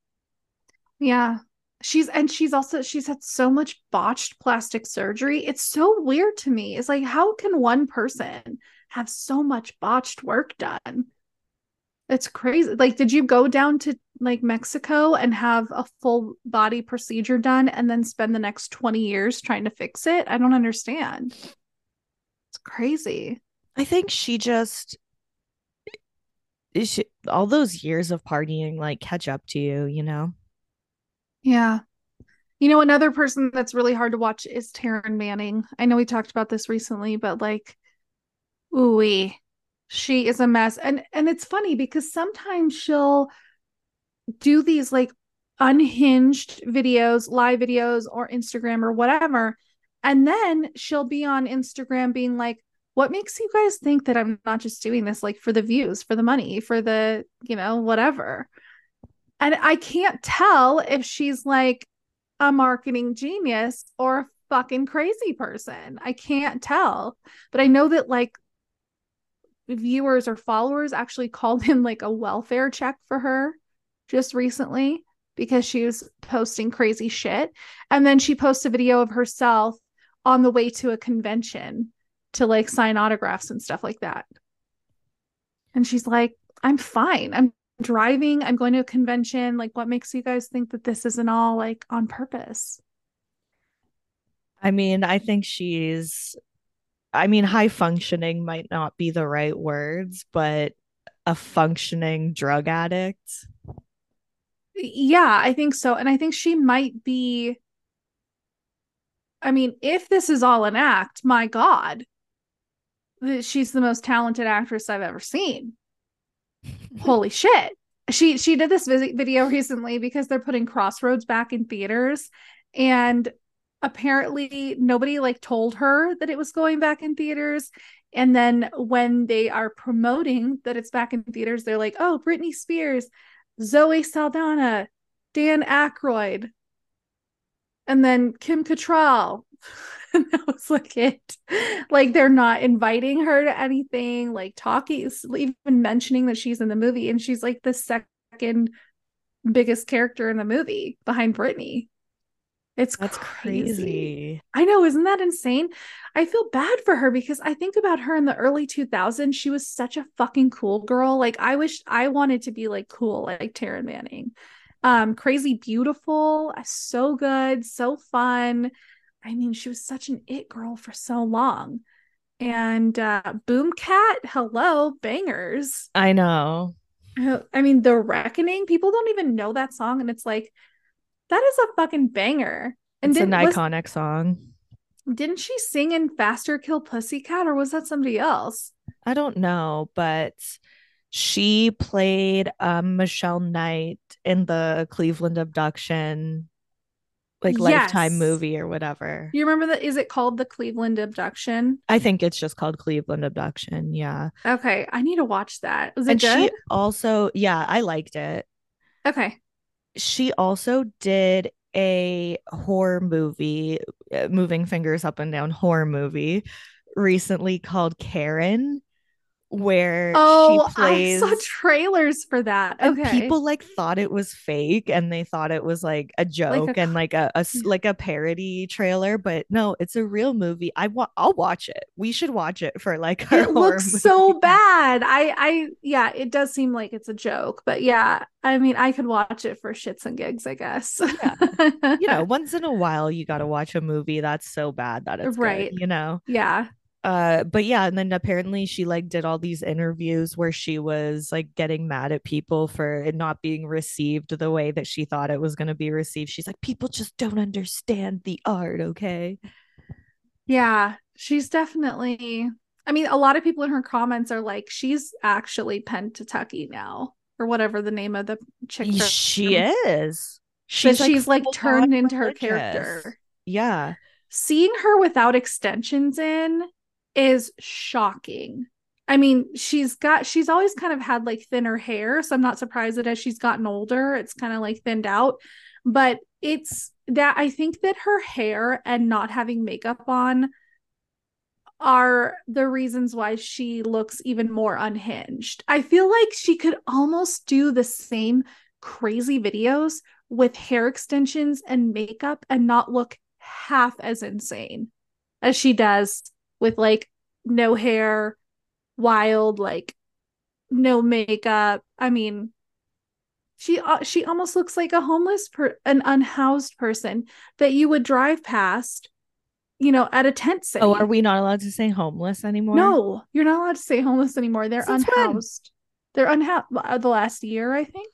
yeah she's and she's also she's had so much botched plastic surgery it's so weird to me it's like how can one person have so much botched work done it's crazy. Like, did you go down to like Mexico and have a full body procedure done and then spend the next 20 years trying to fix it? I don't understand. It's crazy. I think she just she, all those years of partying like catch up to you, you know? Yeah. You know, another person that's really hard to watch is Taryn Manning. I know we talked about this recently, but like, ooh, she is a mess and and it's funny because sometimes she'll do these like unhinged videos live videos or instagram or whatever and then she'll be on instagram being like what makes you guys think that i'm not just doing this like for the views for the money for the you know whatever? And i can't tell if she's like a marketing genius or a fucking crazy person. I can't tell. But i know that like viewers or followers actually [laughs] called in like a welfare check for her just recently because she was posting crazy shit. And then she posts a video of herself on the way to a convention to like sign autographs and stuff like that. And she's like, I'm fine. I'm driving. I'm going to a convention. Like, what makes you guys think that this isn't all like on purpose? I mean, I think she's I mean, high functioning might not be the right words, but a functioning drug addict. Yeah, I think so. And I think she might be. I mean, if this is all an act, my God, she's the most talented actress I've ever seen. [laughs] Holy shit. She she did this video recently because they're putting Crossroads back in theaters and apparently nobody like told her that it was going back in theaters and then when they are promoting that it's back in theaters they're like oh britney spears zoe saldana dan Aykroyd, and then kim cattrall [laughs] and [laughs] that was like it like they're not inviting her to anything like talking even mentioning that she's in the movie and she's like the second biggest character in the movie behind Britney. It's That's crazy. crazy. I know, isn't that insane? I feel bad for her because I think about her in the early 2000s. She was such a fucking cool girl. Like I wish I wanted to be like cool like Taryn Manning. Um crazy beautiful, so good, so fun. I mean, she was such an it girl for so long. And uh Boomkat, hello, bangers. I know. I mean, The Wreckoning, people don't even know that song and it's like that is a fucking banger. And It's an didn't- was- iconic song. didn't she sing in Faster Kill Pussycat or was that somebody else? I don't know, but she played um, Michelle Knight in the Cleveland abduction, like Lifetime movie or whatever. You remember that? Is it called the Cleveland Abduction? I think it's just called Cleveland Abduction. Yeah. Okay, I need to watch that. Was it And good? she also, yeah, I liked it. okay. She also did a horror movie, uh, moving fingers up and down horror movie recently called Karen, where Oh, she plays. I saw trailers for that. and Okay. people like thought it was fake and they thought it was like a joke and cr- like a, mm. like a parody trailer but no it's a real movie i wa- i'll watch it we should watch it for like [laughs] our it looks so bad. I I yeah, it does seem like it's a joke, but yeah, I mean, I could watch it for shits and gigs, I guess. Yeah. you know once in a while you got to watch a movie that's so bad that [laughs] it's Right. right you know yeah. Uh but yeah and then apparently she like did all these interviews where she was like getting mad at people for it not being received the way that she thought it was going to be received she's like people just don't understand the art okay Yeah, she's definitely. I mean, a lot of people in her comments are like, she's actually Pennsatucky now, or whatever the name of the chick. she is She's, she's like turned into her character. yeah Seeing her without extensions in is shocking. I mean, she's got she's always kind of had like thinner hair, so I'm not surprised that as she's gotten older, it's kind of like thinned out. But it's that I think that her hair and not having makeup on are the reasons why she looks even more unhinged. I feel like she could almost do the same crazy videos with hair extensions and makeup and not look half as insane as she does with like no hair, wild, like no makeup. I mean, she uh, she almost looks like a homeless per an unhoused person that you would drive past, you know, at a tent city. oh are we not allowed to say homeless anymore No, you're not allowed to say homeless anymore. They're Since when? unhoused. They're unhoused. The last year, I think.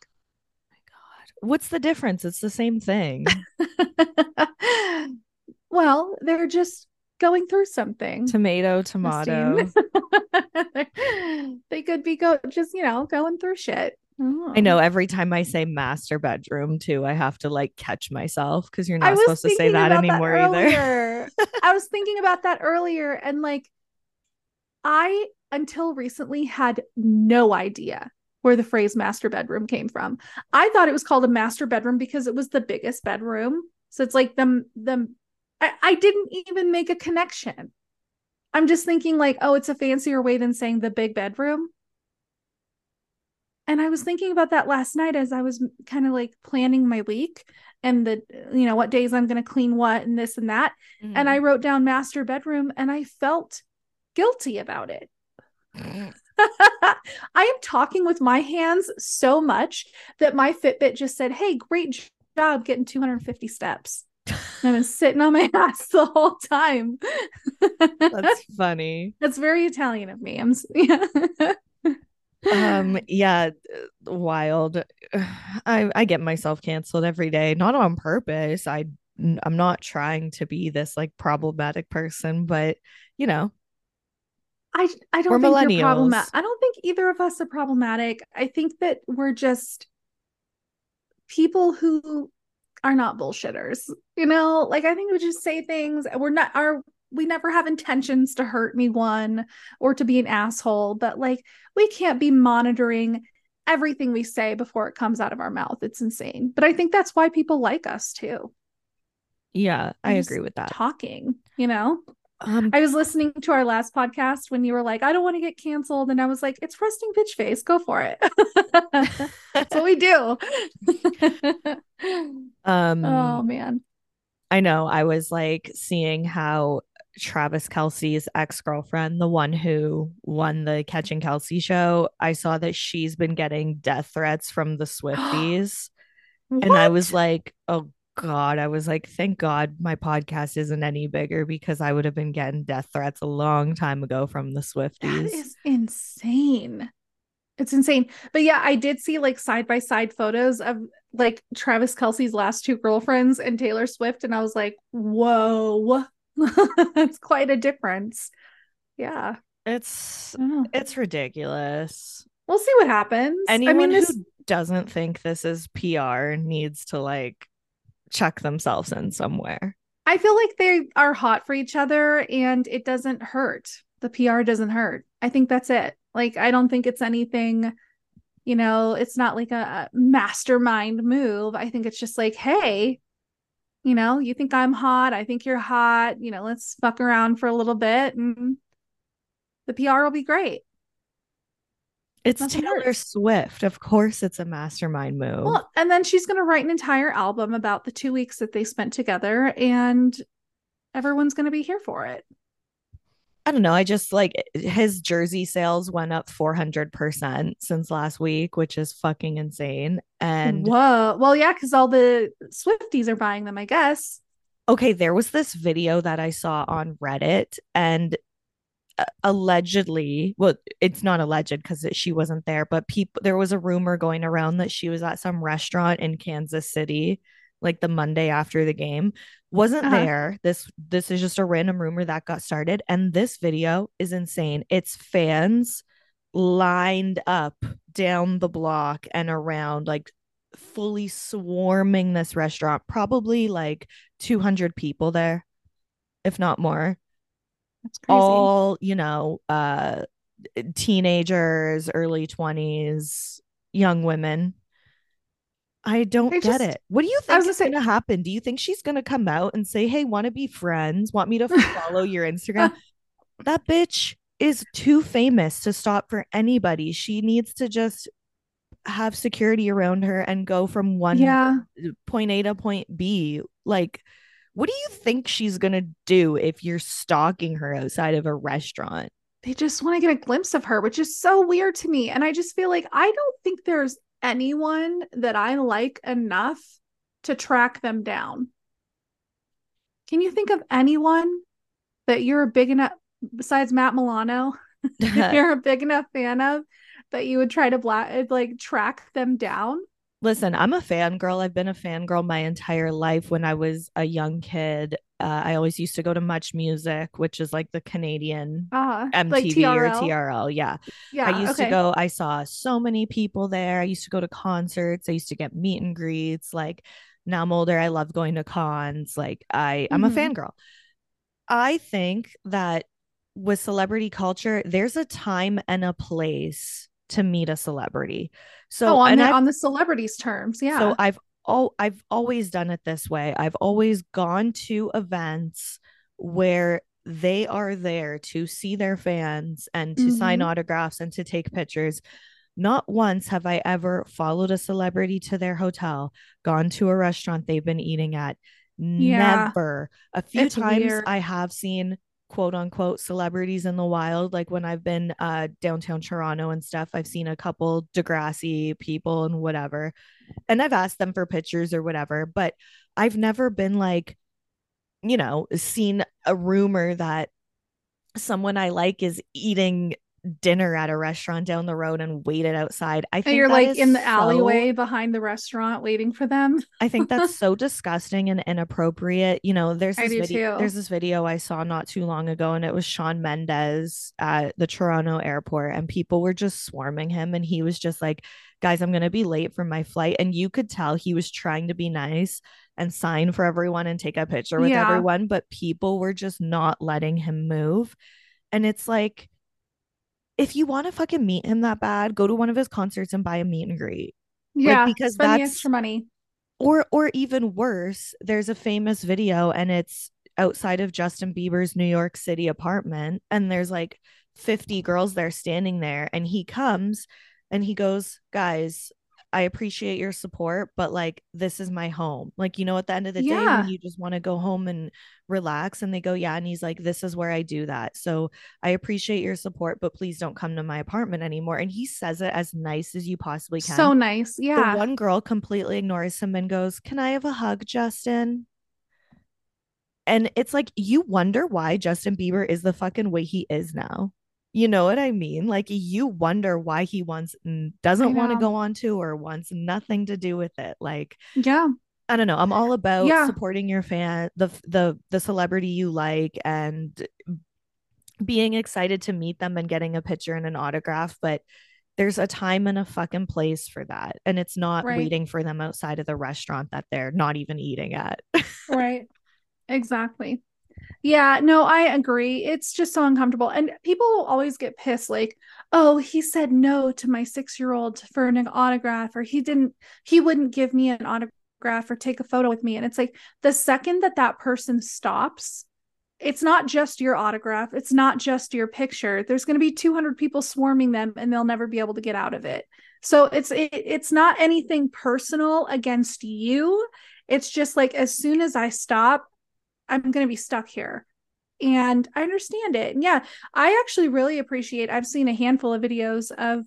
what's the difference it's the same thing [laughs] well, they're just going through something. tomato tomato [laughs] they could be go just you know going through shit. Oh. i know every time i say master bedroom too i have to like catch myself because you're not supposed to say that about anymore either earlier. [laughs] I was thinking about that earlier, and like, I until recently had no idea where the phrase master bedroom came from. I thought it was called a master bedroom because it was the biggest bedroom. So it's like the the I, I didn't even make a connection. I'm just thinking like, oh, it's a fancier way than saying the big bedroom. And I was thinking about that last night as I was kind of like planning my week and the you know what days I'm going to clean what and this and that. Mm. And I wrote down master bedroom and I felt guilty about it. [laughs] I am talking with my hands so much that my Fitbit just said, Hey, great job getting 250 steps. [laughs] I've been sitting on my [laughs] ass the whole time. that's [laughs] funny That's very Italian of me. I'm yeah. um yeah uh, wild [sighs] i i get myself canceled every day not on purpose i i'm not trying to be this like problematic person but you know I I don't We're think you're problematic. I don't think either of us are problematic. I think that we're just people who are not bullshitters. You know, like I think we just say things. We're not our we never have intentions to hurt anyone or to be an asshole, but like we can't be monitoring everything we say before it comes out of our mouth. It's insane. But I think that's why people like us too. yeah i agree with that Talking, you know? Um, I was listening to our last podcast when you were like, I don't want to get canceled. And I was like, it's resting bitch face. Go for it. [laughs] That's what we do. [laughs] um, oh, man. I know. I was like seeing how Travis Kelce's ex girlfriend, the one who won the Catching Kelce show, I saw that she's been getting death threats from the [gasps] Swifties. and I was like, oh God. I was like, thank God my podcast isn't any bigger because I would have been getting death threats a long time ago from the Swifties. That is insane. It's insane. But yeah, I did see like side by side photos of like Travis Kelce's last two girlfriends and Taylor Swift. And I was like, whoa, [laughs] that's quite a difference. Yeah. It's it's ridiculous. We'll see what happens. Anyone I mean, this... who doesn't think this is PR needs to like check themselves in somewhere. I feel like they are hot for each other and it doesn't hurt. The PR doesn't hurt. I think that's it. Like, I don't think it's anything, you know, it's not like a mastermind move. I think it's just like, hey, you know, you think I'm hot. I think you're hot. You know, let's fuck around for a little bit and the PR will be great. It's Nothing Taylor hurts. Swift. Of course, it's a mastermind move. Well, and then she's going to write an entire album about the two weeks that they spent together, and everyone's going to be here for it. I don't know. I just like his jersey sales went up 400% since last week, which is fucking insane. And whoa. Well, yeah, because all the Swifties are buying them, I guess. Okay, there was this video that I saw on Reddit, and allegedly well it's not alleged because she wasn't there but people there was a rumor going around that she was at some restaurant in kansas city like the monday after the game wasn't uh-huh. there this this is just a random rumor that got started and this video is insane it's fans lined up down the block and around like fully swarming this restaurant probably like 200 people there if not more. All, you know, uh teenagers, early 20s, young women. I don't I get just, it. What do you think is going to happen? Do you think she's going to come out and say, "Hey, want to be friends? Want me to follow your Instagram?" [laughs] that bitch is too famous to stop for anybody. She needs to just have security around her and go from one yeah. point A to point B. Like what do you think she's going to do if you're stalking her outside of a restaurant? They just want to get a glimpse of her, which is so weird to me. And I just feel like I don't think there's anyone that I like enough to track them down. Can you think of anyone that you're a big enough, besides Matt Milano, [laughs] [laughs] you're a big enough fan of that you would try to black, like track them down? Listen, I'm a fangirl. I've been a fangirl my entire life. When I was a young kid, uh, I always used to go to Much Music, which is like the Canadian uh, MTV like TRL. or TRL. Yeah. Yeah. I used okay. to go, I saw so many people there. I used to go to concerts. I used to get meet and greets. Like now I'm older. I love going to cons. Like I, I'm mm-hmm. a fangirl. I think that with celebrity culture, there's a time and a place to meet a celebrity. So oh, on, the, on the celebrities terms, yeah. So I've oh I've always done it this way. I've always gone to events where they are there to see their fans and to mm-hmm. sign autographs and to take pictures. Not once have I ever followed a celebrity to their hotel, gone to a restaurant they've been eating at. Yeah. Never. A few it's times weird. I have seen quote unquote celebrities in the wild. Like when I've been uh downtown Toronto and stuff, I've seen a couple Degrassi people and whatever. And I've asked them for pictures or whatever, but I've never been like, you know, seen a rumor that someone I like is eating dinner at a restaurant down the road and waited outside. I think you're like in the so, alleyway behind the restaurant waiting for them. I think [laughs] that's so disgusting and inappropriate. You know, there's this video too. there's this video I saw not too long ago and it was Shawn Mendes at the Toronto airport and people were just swarming him and he was just like, "Guys, I'm going to be late for my flight." And you could tell he was trying to be nice and sign for everyone and take a picture with yeah. everyone, but people were just not letting him move. And it's like if you want to fucking meet him that bad, go to one of his concerts and buy a meet and greet. Yeah, like, because that's extra money. Or or even worse, there's a famous video and it's outside of Justin Bieber's New York City apartment and there's like 50 girls there standing there and he comes and he goes, "Guys, I appreciate your support, but like this is my home. Like, you know, at the end of the yeah. day, you just want to go home and relax, and they go, Yeah. And he's like, This is where I do that. So I appreciate your support, but please don't come to my apartment anymore. And he says it as nice as you possibly can. So nice. Yeah. The one girl completely ignores him and goes, Can I have a hug, Justin? And it's like you wonder why Justin Bieber is the fucking way he is now. You know what I mean? Like you wonder why he wants doesn't want to go on tour, wants nothing to do with it. Like yeah. I don't know. I'm all about yeah. supporting your fan, the the the celebrity you like and being excited to meet them and getting a picture and an autograph, but there's a time and a fucking place for that. And it's not right. waiting for them outside of the restaurant that they're not even eating at. [laughs] right. Exactly. Yeah, no, I agree. It's just so uncomfortable. And people always get pissed like, "Oh, he said no to my 6-year-old for an autograph or he didn't he wouldn't give me an autograph or take a photo with me." And it's like the second that that person stops, it's not just your autograph, it's not just your picture. There's going to be 200 people swarming them and they'll never be able to get out of it. So it's it, it's not anything personal against you. It's just like as soon as I stop, I'm going to be stuck here. And I understand it. And yeah, I actually really appreciate I've seen a handful of videos of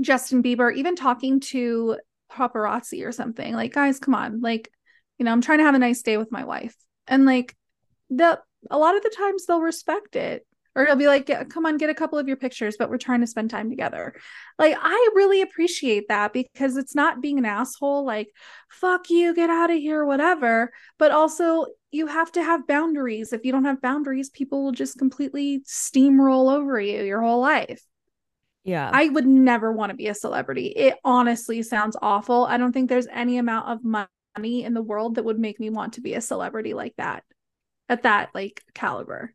Justin Bieber even talking to paparazzi or something. Like, guys, come on. Like, you know, I'm trying to have a nice day with my wife. And like the a lot of the times they'll respect it or he'll be like come on get a couple of your pictures but we're trying to spend time together like i really appreciate that because it's not being an asshole like fuck you get out of here whatever but also you have to have boundaries. If you don't have boundaries people will just completely steamroll over you your whole life. Yeah. I would never want to be a celebrity. It honestly sounds awful. I don't think there's any amount of money in the world that would make me want to be a celebrity like that at that like caliber.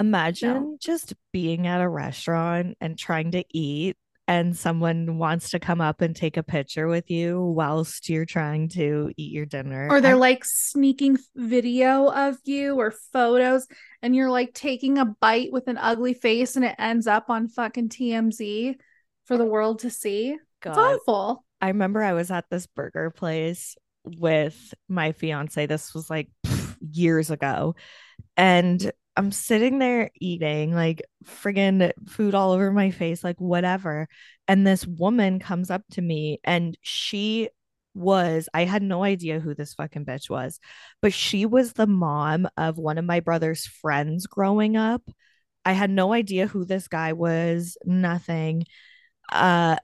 Imagine no. just being at a restaurant and trying to eat and someone wants to come up and take a picture with you whilst you're trying to eat your dinner. Or they're I- like sneaking video of you or photos and you're like taking a bite with an ugly face and it ends up on fucking TMZ for the world to see. God. It's awful. I remember I was at this burger place with my fiance. This was like years ago. And I'm sitting there eating like friggin' food all over my face, like whatever. And this woman comes up to me and she was, I had no idea who this fucking bitch was, but she was the mom of one of my brother's friends growing up. I had no idea who this guy was, nothing. Uh,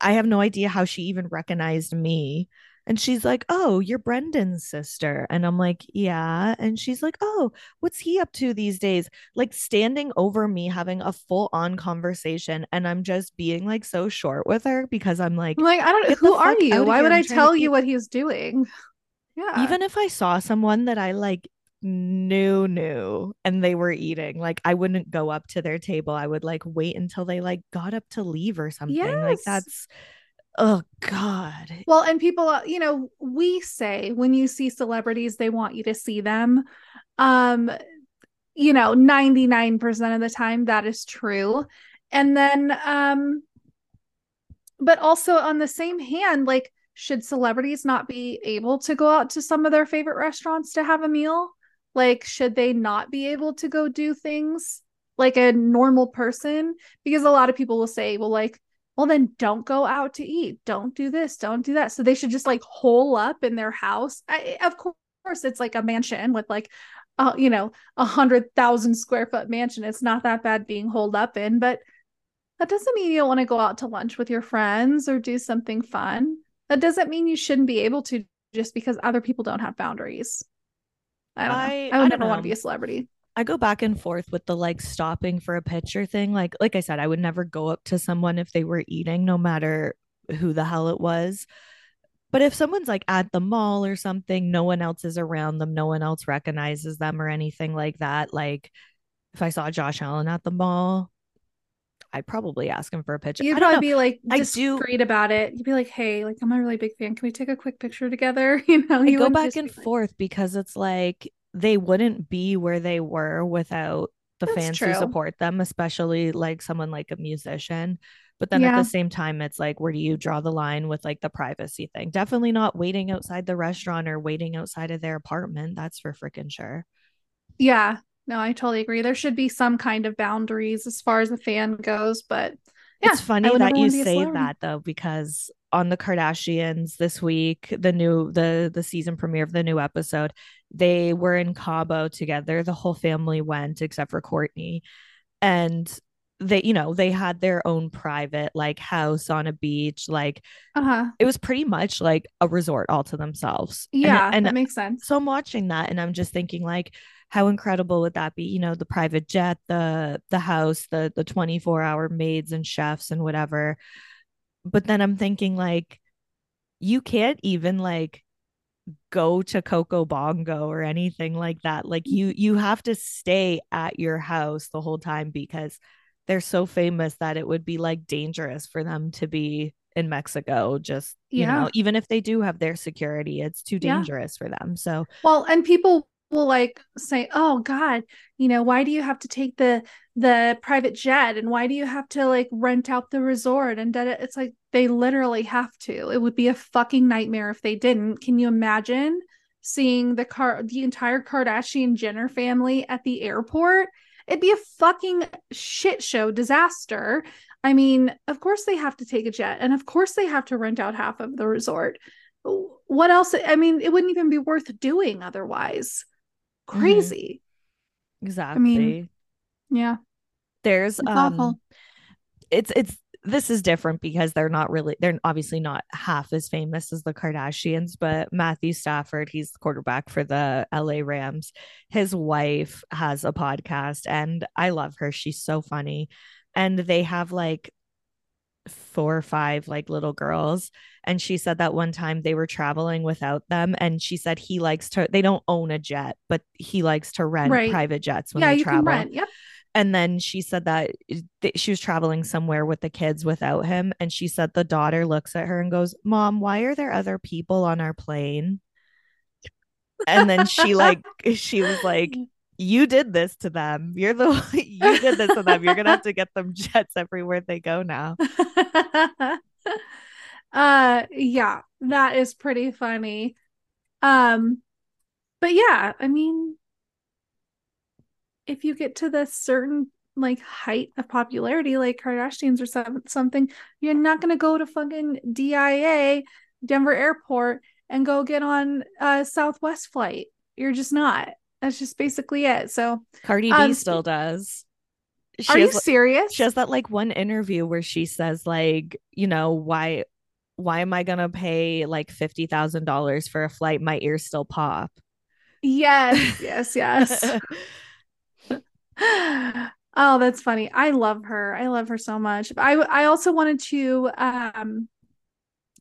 I have no idea how she even recognized me. And she's like, Oh, you're Brendan's sister. And I'm like, Yeah. And she's like, Oh, what's he up to these days? Like standing over me, having a full on conversation. And I'm just being like so short with her because I'm like, like, I don't know. Who are you? Why would I tell you what he's doing? [laughs] Yeah. Even if I saw someone that I like knew knew and they were eating like i wouldn't go up to their table i would like wait until they like got up to leave or something yes. like that's oh god. Well and people uh, you know we say when you see celebrities they want you to see them. Um you know 99% of the time that is true. And then um but also on the same hand like should celebrities not be able to go out to some of their favorite restaurants to have a meal? Like should they not be able to go do things like a normal person? Because a lot of people will say well like well then don't go out to eat. Don't do this. Don't do that. So they should just like hole up in their house. I, of course it's like a mansion with like uh, you know a hundred thousand square foot mansion. It's not that bad being holed up in but that doesn't mean you don't want to go out to lunch with your friends or do something fun. That doesn't mean you shouldn't be able to just because other people don't have boundaries. I don't know. I, I would I never know. want to be a celebrity I go back and forth with the like stopping for a picture thing. Like like I said, I would never go up to someone if they were eating, no matter who the hell it was. But if someone's like at the mall or something, no one else is around them, no one else recognizes them or anything like that. Like if I saw Josh Allen at the mall, I'd probably ask him for a picture. You'd probably be like discreet do, about it. You'd be like, "Hey, like I'm a really big fan. Can we take a quick picture together?" [laughs] You know, you go back and forth because it's like they wouldn't be where they were without the That's fans true. who support them, especially like someone like a musician. But then at the same time, it's like, where do you draw the line with like the privacy thing? Definitely not waiting outside the restaurant or waiting outside of their apartment. That's for freaking sure. Yeah. No, I totally agree. There should be some kind of boundaries as far as the fan goes, but yeah, it's funny that you wanna be a say that though, because on the Kardashians this week, the new the the season premiere of the new episode, they were in Cabo together. The whole family went except for Kourtney. And they, you know, they had their own private like house on a beach. Like Uh-huh. it was pretty much like a resort all to themselves. And- Yeah, and that makes sense. so I'm watching that and I'm just thinking like how incredible would that be? You know, the private jet, the the house, the the 24 hour maids and chefs and whatever. But then I'm thinking like you can't even like go to Coco Bongo or anything like that. Like you you have to stay at your house the whole time because they're so famous that it would be like dangerous for them to be in Mexico just you Yeah. know even if they do have their security it's too Yeah. dangerous for them so Well, and people will like say, "Oh God, you know, why do you have to take the the private jet and why do you have to like rent out the resort?" And da- da-" it's like they literally have to. It would be a fucking nightmare if they didn't. Can you imagine seeing the car the entire Kardashian Jenner family at the airport? It'd be a fucking shit show disaster. I mean, of course they have to take a jet and of course they have to rent out half of the resort. What else? I mean, it wouldn't even be worth doing otherwise. Mm-hmm. Crazy. exactly Yeah. there's It's um awful. it's it's this is different because they're not really they're obviously not half as famous as the Kardashians, but Matthew Stafford, he's the quarterback for the LA Rams. His wife has a podcast and I love her. She's so funny. And they have like four or five like little girls and she said that one time they were traveling without them and she said he likes to they don't own a jet but he likes to rent Right. private jets when Yeah, they you travel can rent. Yep. and then she said that th- she was traveling somewhere with the kids without him. And she said the daughter looks at her and goes, Mom, why are there other people on our plane? And then she like [laughs] she was like, You did this to them. You're the [laughs] you did this to them. You're gonna have to get them [laughs] jets everywhere they go now. [laughs] uh yeah, that is pretty funny. Um but yeah, I mean if you get to the certain like height of popularity like Kardashians or some, something, you're not to go to fucking DIA Denver Airport and go get on a Southwest flight. You're just not. That's just basically it. So, Cardi B Um, still does. She are you serious? she has that like one interview where she says, like, you know, why why am I gonna pay like fifty thousand dollars for a flight? My ears still pop. yes, [laughs] yes, yes. [sighs] oh, that's funny. I love her. I love her so much. I I also wanted to um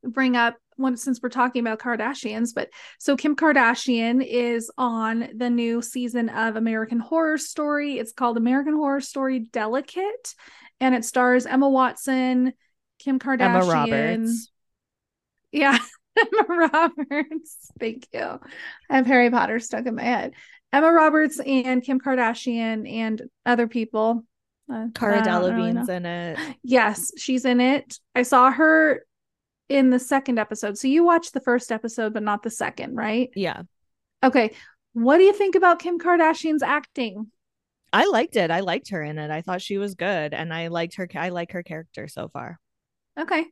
bring up one since we're talking about Kardashians, but so Kim Kardashian is on the new season of American Horror Story. It's called American Horror Story Delicate, and it stars Emma Watson, Kim Kardashian, Emma Roberts. yeah, [laughs] Emma Roberts. Thank you. I have Harry Potter stuck in my head. Emma Roberts and Kim Kardashian and other people. Uh, Cara don't really Delevingne's in it. Yes, she's in it. I saw her in the second episode. So you watched the first episode, but not the second, right? Yeah. Okay. What do you think about Kim Kardashian's acting? I liked it. I liked her in it. I thought she was good and I liked her I like her character so far. Okay.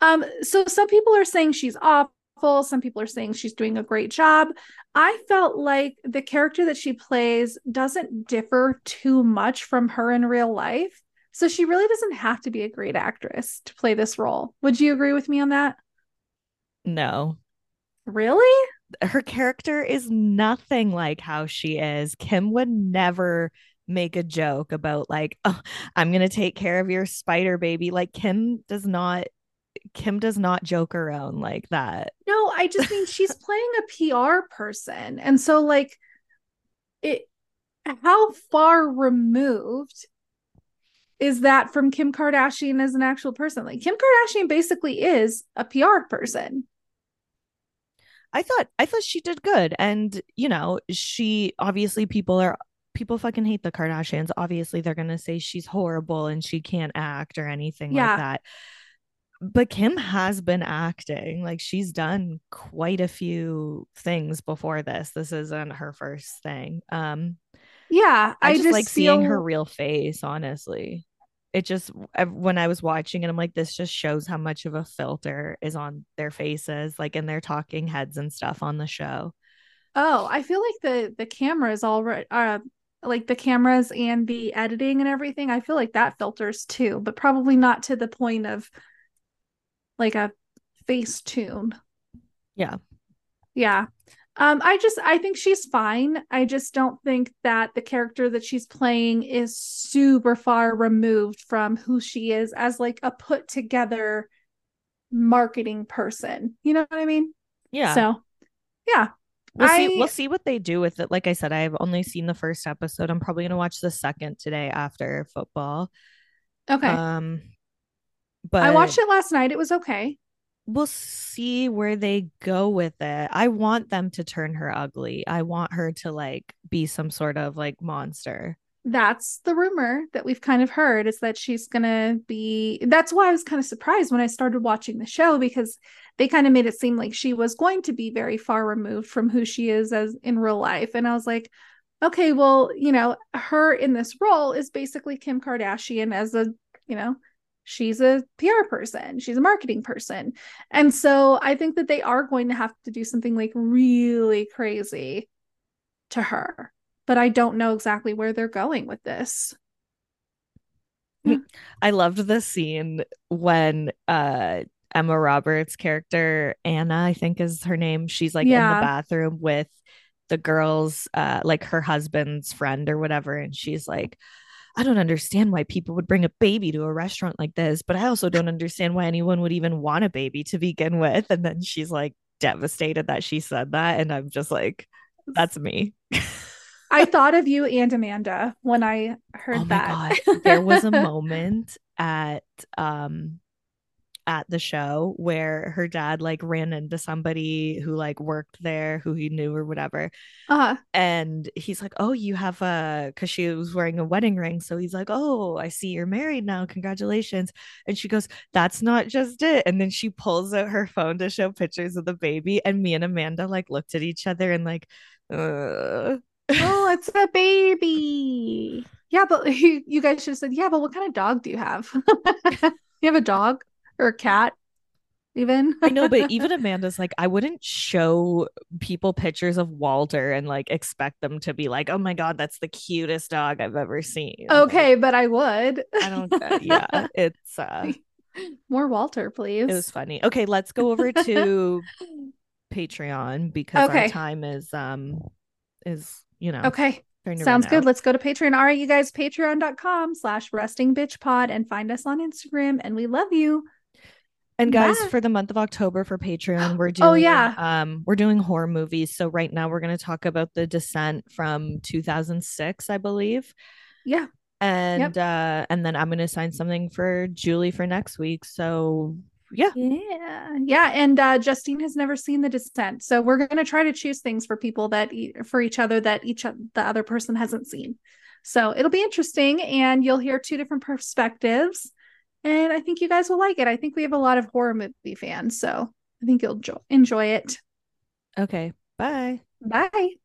Um, so some people are saying she's awful. Some people are saying she's doing a great job. I felt like the character that she plays doesn't differ too much from her in real life. So she really doesn't have to be a great actress to play this role. Would you agree with me on that? No. Really? Her character is nothing like how she is. Kim would never make a joke about like, [laughs] "Oh, I'm going to take care of your spider baby." Like Kim does not Kim does not joke around like that. No, I just mean she's [laughs] playing a PR person. And so like it how far removed is that from Kim Kardashian as an actual person? Like Kim Kardashian basically is a PR person. I thought I thought she did good. And, you know, she obviously people are people fucking hate the Kardashians. Obviously, they're gonna say she's horrible and she can't act or anything yeah. like that. But Kim has been acting. Like she's done quite a few things before this. This isn't her first thing. Um yeah, I, I just, just, like feel... seeing her real face, honestly it just when I was watching it, I'm like, this just shows how much of a filter is on their faces, like in their talking heads and stuff on the show. Oh, I feel like the the cameras all right, uh, like the cameras and the editing and everything. I feel like that filters too, but probably not to the point of like a face tune. Yeah. Yeah. Um, I just I think she's fine. I just don't think that the character that she's playing is super far removed from who she is as like a put together marketing person. You know what I mean? Yeah. So yeah. We'll I, see we'll see what they do with it. Like I said, I've only seen the first episode. I'm probably gonna watch the second today after football. Okay. Um but I watched it last night. It was okay we'll see where they go with it. I want them to turn her ugly. I want her to like be some sort of like monster. That's the rumor that we've kind of heard is that she's going to be That's why I was kind of surprised when I started watching the show because they kind of made it seem like she was going to be very far removed from who she is as in real life and I was like okay, well, you know, her in this role is basically Kim Kardashian as a, you know, she's a PR person, she's a marketing person. And so I think that they are going to have to do something like really crazy to her. But I don't know exactly where they're going with this. I loved the scene when uh Emma Roberts' character, Anna, I think is her name. She's like yeah. in the bathroom with the girls, uh, like her husband's friend or whatever. And she's like, I don't understand why people would bring a baby to a restaurant like this, but I also don't understand why anyone would even want a baby to begin with. And then she's like devastated that she said that. And I'm just like, that's me. I [laughs] thought of you and Amanda when I heard oh that. there was a [laughs] moment at um at the show where her dad like ran into somebody who like worked there who he knew or whatever. Uh-huh. And he's like, "Oh, you have a cuz she was wearing a wedding ring." So he's like, "Oh, I see you're married now. Congratulations." And she goes, "That's not just it." And then she pulls out her phone to show pictures of the baby and me and Amanda like looked at each other and like, uh oh, it's a baby. [laughs] Yeah, but [laughs] you, you guys should have said, yeah, but what kind of dog do you have? [laughs] you have a dog? Or cat even i know but even [laughs] amanda's like i wouldn't show people pictures of walter and like expect them to be like oh my god that's the cutest dog i've ever seen okay like, but i would i don't uh, yeah [laughs] it's uh more walter please it was funny okay let's go over to [laughs] patreon because okay. our time is um is you know okay Sounds good. Let's go to Patreon. All right, you guys, patreon.com slash resting bitch pod and find us on Instagram. And we love you. And guys, yeah. for the month of October for Patreon, we're [gasps] doing oh yeah, um, we're doing horror movies. So right now we're going to talk about The Descent from 2006, I believe. Yeah. And yep. uh, and then I'm going to sign something for Julie for next week. So yeah, yeah, yeah. And uh, Justine has never seen The Descent, so we're going to try to choose things for people that e- for each other that each the other person hasn't seen. So it'll be interesting, and you'll hear two different perspectives and I think you guys will like it. I think we have a lot of horror movie fans, so I think you'll enjoy it. Okay. Bye. Bye.